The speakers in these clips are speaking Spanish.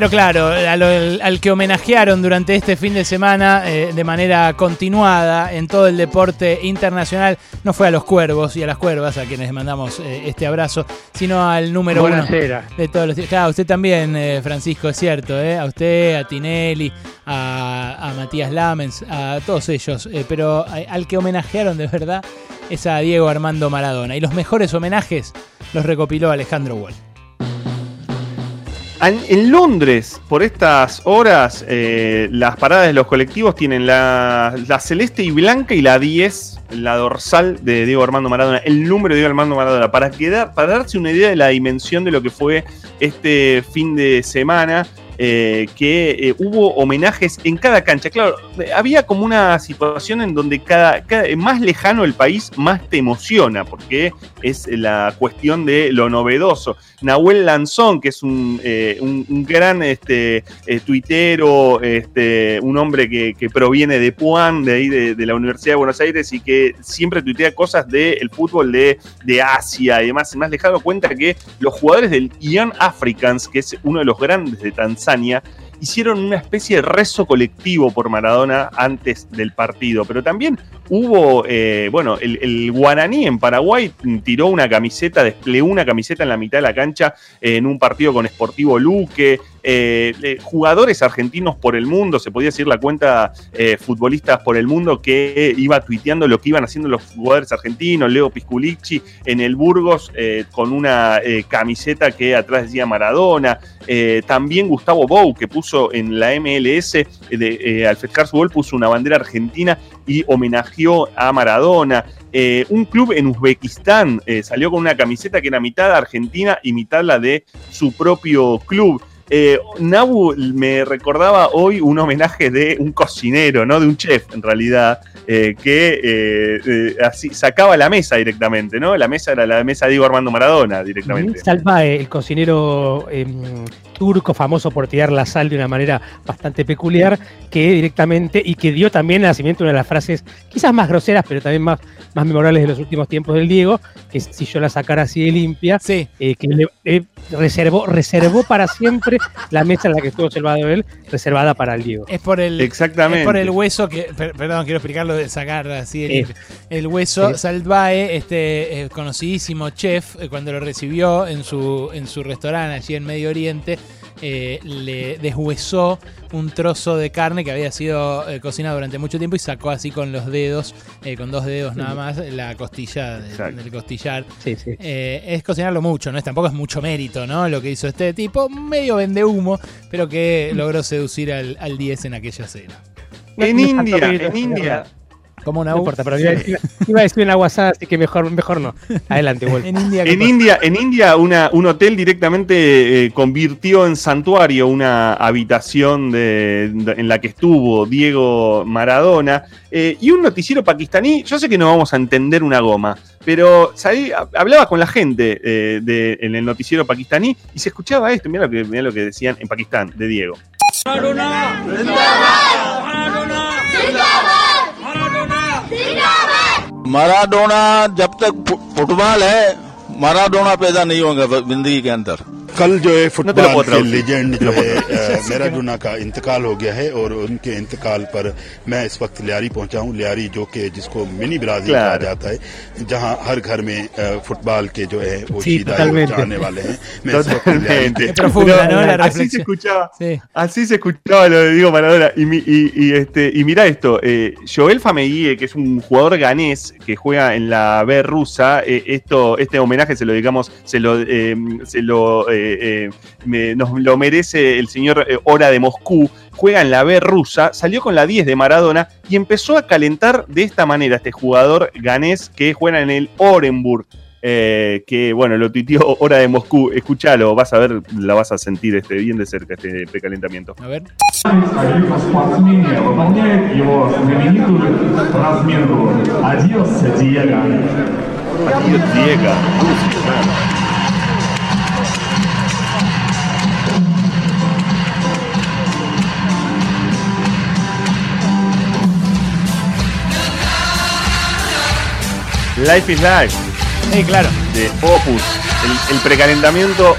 Pero claro, al, que homenajearon durante este fin de semana eh, de manera continuada en todo el deporte internacional no fue a los cuervos y a las cuervas, a quienes mandamos eh, este abrazo, sino al número uno de todos los Claro, usted también, eh, Francisco, es cierto, a usted, a Tinelli, a, Matías Lamens, a todos ellos. pero al que homenajearon de verdad es a Diego Armando Maradona. Y los mejores homenajes los recopiló Alejandro Wall. En Londres, por estas horas, eh, las paradas de los colectivos tienen la, celeste y blanca y la 10, la dorsal de Diego Armando Maradona, el número de Diego Armando Maradona, para, quedar, para darse una idea de la dimensión de lo que fue este fin de semana. Eh, que eh, hubo homenajes en cada cancha. Claro, había como una situación en donde cada, más lejano el país, más te emociona, porque es la cuestión de lo novedoso. Nahuel Lanzón, que es un, eh, gran este, tuitero, este, un hombre que, proviene de Puan, de ahí de, la Universidad de Buenos Aires, y que siempre tuitea cosas del fútbol de, de Asia y demás, más lejano, cuenta que los jugadores del Young Africans, que es uno de los grandes de Tanzania, hicieron una especie de rezo colectivo por Maradona antes del partido, pero también hubo, eh, bueno, el, guaraní en Paraguay tiró una camiseta, desplegó una camiseta en la mitad de la cancha en un partido con Sportivo Luque, eh, jugadores argentinos por el mundo, se podía decir la cuenta eh, futbolistas por el mundo que iba tuiteando lo que iban haciendo los jugadores argentinos, Leo Pisculici en el Burgos con una camiseta que atrás decía Maradona, también Gustavo Bou que puso en la MLS de, al festejar su gol puso una bandera argentina y homenajeó a Maradona. Eh, un club en Uzbekistán eh, salió con una camiseta que era mitad argentina y mitad la de su propio club. Eh, Nabu me recordaba hoy un homenaje de un cocinero, ¿no? De un chef, en realidad, que así sacaba la mesa directamente, ¿no? La mesa era la mesa de Diego Armando Maradona directamente. Salvae, el cocinero em, turco, famoso por tirar la sal de una manera bastante peculiar, que directamente, y que dio también nacimiento una de las frases quizás más groseras, pero también más, más memorables de los últimos tiempos del Diego, que si yo la sacara así de limpia, sí. Eh, que le, eh, reservó, reservó para siempre la mesa en la que estuvo observado él, reservada para el Diego. Es por el, Exactamente. Es por el hueso que, perdón, quiero explicarlo de sacar así el, el hueso. Salvae, este eh, conocidísimo chef, cuando lo recibió en su, en su restaurante allí en Medio Oriente, eh, le deshuesó un trozo de carne que había sido eh, cocinado durante mucho tiempo y sacó así con los dedos, eh, con dos dedos nada más, la costilla del costillar. es cocinarlo mucho, ¿no? Es, tampoco es mucho mérito, ¿no? Lo que hizo este tipo, medio vende humo, pero que logró seducir al, al 10 en aquella cena. En India, en India, como una No importa, pero iba, a decir una WhatsApp, así que mejor, mejor no. Adelante, en India, en India, en India una, un hotel directamente eh, convirtió en santuario una habitación de, en la que estuvo Diego Maradona eh, y un noticiero pakistaní. Yo sé que no vamos a entender una goma, pero hablaba con la gente eh, de, en el noticiero pakistaní y se escuchaba esto. Mira lo que, lo que decían en Pakistán de Diego. Maradona, Maradona जब तक फुटबॉल है माराडोना पैदा नहीं होगा ज़िंदगी के अंदर। कल जो है फुटबॉल के लेजेंड जो है मैराडोना का इंतकाल हो गया है और उनके इंतकाल पर मैं इस वक्त लियारी पहुंचा हूं लियारी जो कि जिसको मिनी ब्राजील कहा जाता है जहां हर घर में फुटबॉल के जो है वो जाने वाले हैं मैं इस वक्त así se escuchaba así se escuchaba lo de Diego Maradona y, y, y, este, y mira esto eh, Joel Fameguie que es un jugador ganés que juega en la B rusa eh, esto este homenaje se lo digamos se lo eh, se lo eh, eh, nos lo merece el señor eh, Hora de Moscú, juega en la B rusa, salió con la 10 de Maradona y empezó a calentar de esta manera este jugador ganés que juega en el Orenburg. Eh, que bueno, lo tuiteó Hora de Moscú. Escúchalo, vas a ver, la vas a sentir este, bien de cerca este precalentamiento. A ver. Adiós, Diego. Life is Life. Sí, claro. De Opus. El, precalentamiento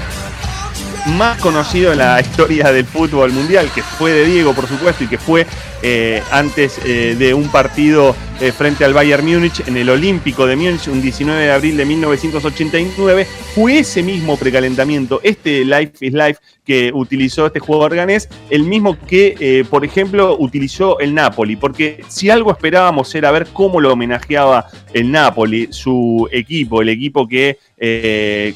más conocido en la historia del fútbol mundial, que fue de Diego, por supuesto, y que fue eh, antes eh, de un partido eh, frente al Bayern Múnich en el Olímpico de Múnich, un 19 de abril de 1989, fue ese mismo precalentamiento, este Life is Life que utilizó este jugador ganés, el mismo que, por ejemplo, utilizó el Napoli, porque si algo esperábamos era ver cómo lo homenajeaba el Napoli, su equipo, el equipo que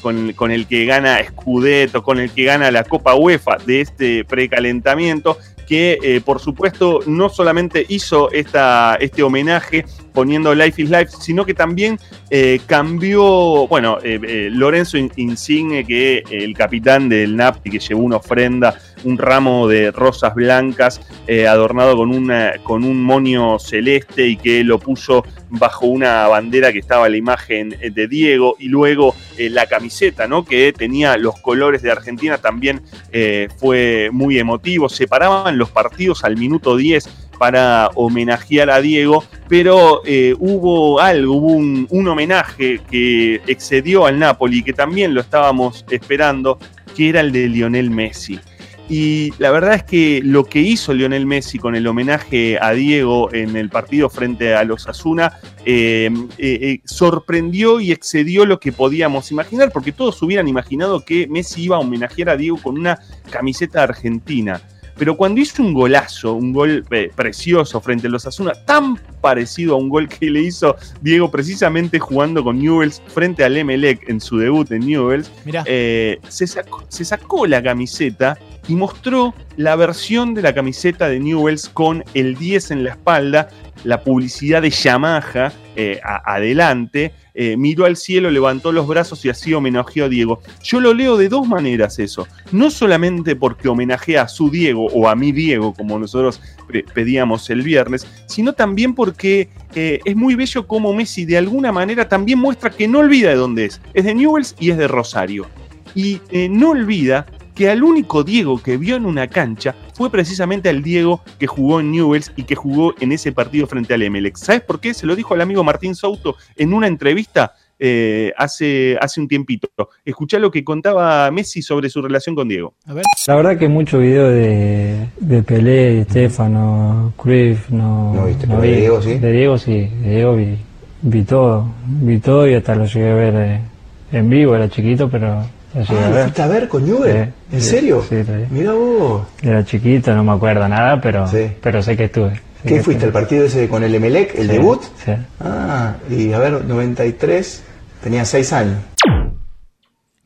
con, con, el que gana Scudetto, con el que gana la Copa UEFA de este precalentamiento, que eh, por supuesto no solamente hizo esta, este homenaje poniendo Life is Life, sino que también eh, cambió, bueno, eh, Lorenzo Insigne, que el capitán del NAPTI, que llevó una ofrenda, un ramo de rosas blancas adornado con, con un monio celeste y que lo puso bajo una bandera que estaba la imagen de Diego y luego la camiseta, ¿no? Que tenía los colores de Argentina, también fue muy emotivo, separaban los partidos al minuto 10 para homenajear a Diego, pero eh, hubo algo, hubo un, un, homenaje que excedió al Napoli, que también lo estábamos esperando, que era el de Lionel Messi. Y la verdad es que lo que hizo Lionel Messi con el homenaje a Diego en el partido frente a los Asuna eh, eh, sorprendió y excedió lo que podíamos imaginar, porque todos hubieran imaginado que Messi iba a homenajear a Diego con una camiseta argentina. Pero cuando hizo un golazo, un gol eh, precioso frente a los Asuna, tan parecido a un gol que le hizo Diego precisamente jugando con Newells frente al Emelec en su debut en Newells, eh, se, sacó, se sacó la camiseta y mostró la versión de la camiseta de Newells con el 10 en la espalda, la publicidad de Yamaha eh, adelante, eh, miró al cielo, levantó los brazos y así homenajeó a Diego. Yo lo leo de dos maneras eso. No solamente porque homenajea a su Diego o a mi Diego, como nosotros pedíamos el viernes, sino también porque eh, es muy bello como Messi de alguna manera también muestra que no olvida de dónde es. Es de Newells y es de Rosario. Y no olvida que al único Diego que vio en una cancha fue precisamente al Diego que jugó en Newells y que jugó en ese partido frente al Emelec. ¿Sabes por qué? Se lo dijo al amigo Martín Souto en una entrevista eh, hace, hace un tiempito. Escuchá lo que contaba Messi sobre su relación con Diego. La verdad que mucho video de, de Pelé, de Stefano, Cruyff, no, ¿No viste? no de Diego sí. De Diego sí, de Diego vi, vi todo, vi todo y hasta lo llegué a ver eh, en vivo, era chiquito, pero ah, ¿lo fuiste a ver con Newell? ¿En serio? Sí, Mira vos. Era chiquito, no me acuerdo nada, pero, pero sé que estuve. ¿Qué fuiste? ¿El partido ese con el Emelec, el debut? Sí. Ah, y a ver, 93, tenía 6 años.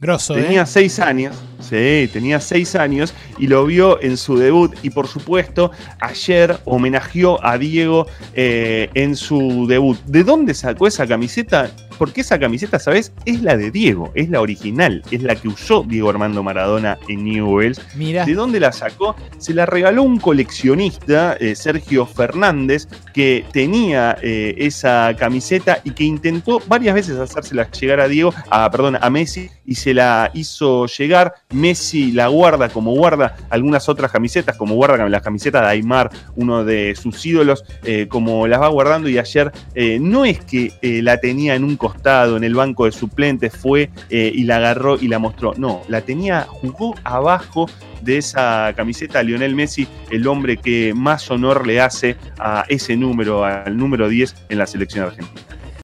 Grosso, tenía 6 ¿eh? años, sí, tenía 6 años y lo vio en su debut. Y por supuesto, ayer homenajeó a Diego eh, en su debut. ¿De dónde sacó esa camiseta? Porque esa camiseta, ¿sabes? Es la de Diego, es la original, es la que usó Diego Armando Maradona en Newells. Mira. ¿De dónde la sacó? Se la regaló un coleccionista, eh, Sergio Fernández, que tenía eh, esa camiseta y que intentó varias veces hacérsela llegar a Diego, a, perdón, a Messi, y se la hizo llegar. Messi la guarda como guarda algunas otras camisetas, como guarda la camiseta de Aymar, uno de sus ídolos, eh, como las va guardando y ayer no es que la tenía en un costado en el banco de suplentes, fue eh, y la agarró y la mostró. No, la tenía, jugó abajo de esa camiseta Lionel Messi, el hombre que más honor le hace a ese número, al número 10 en la selección argentina.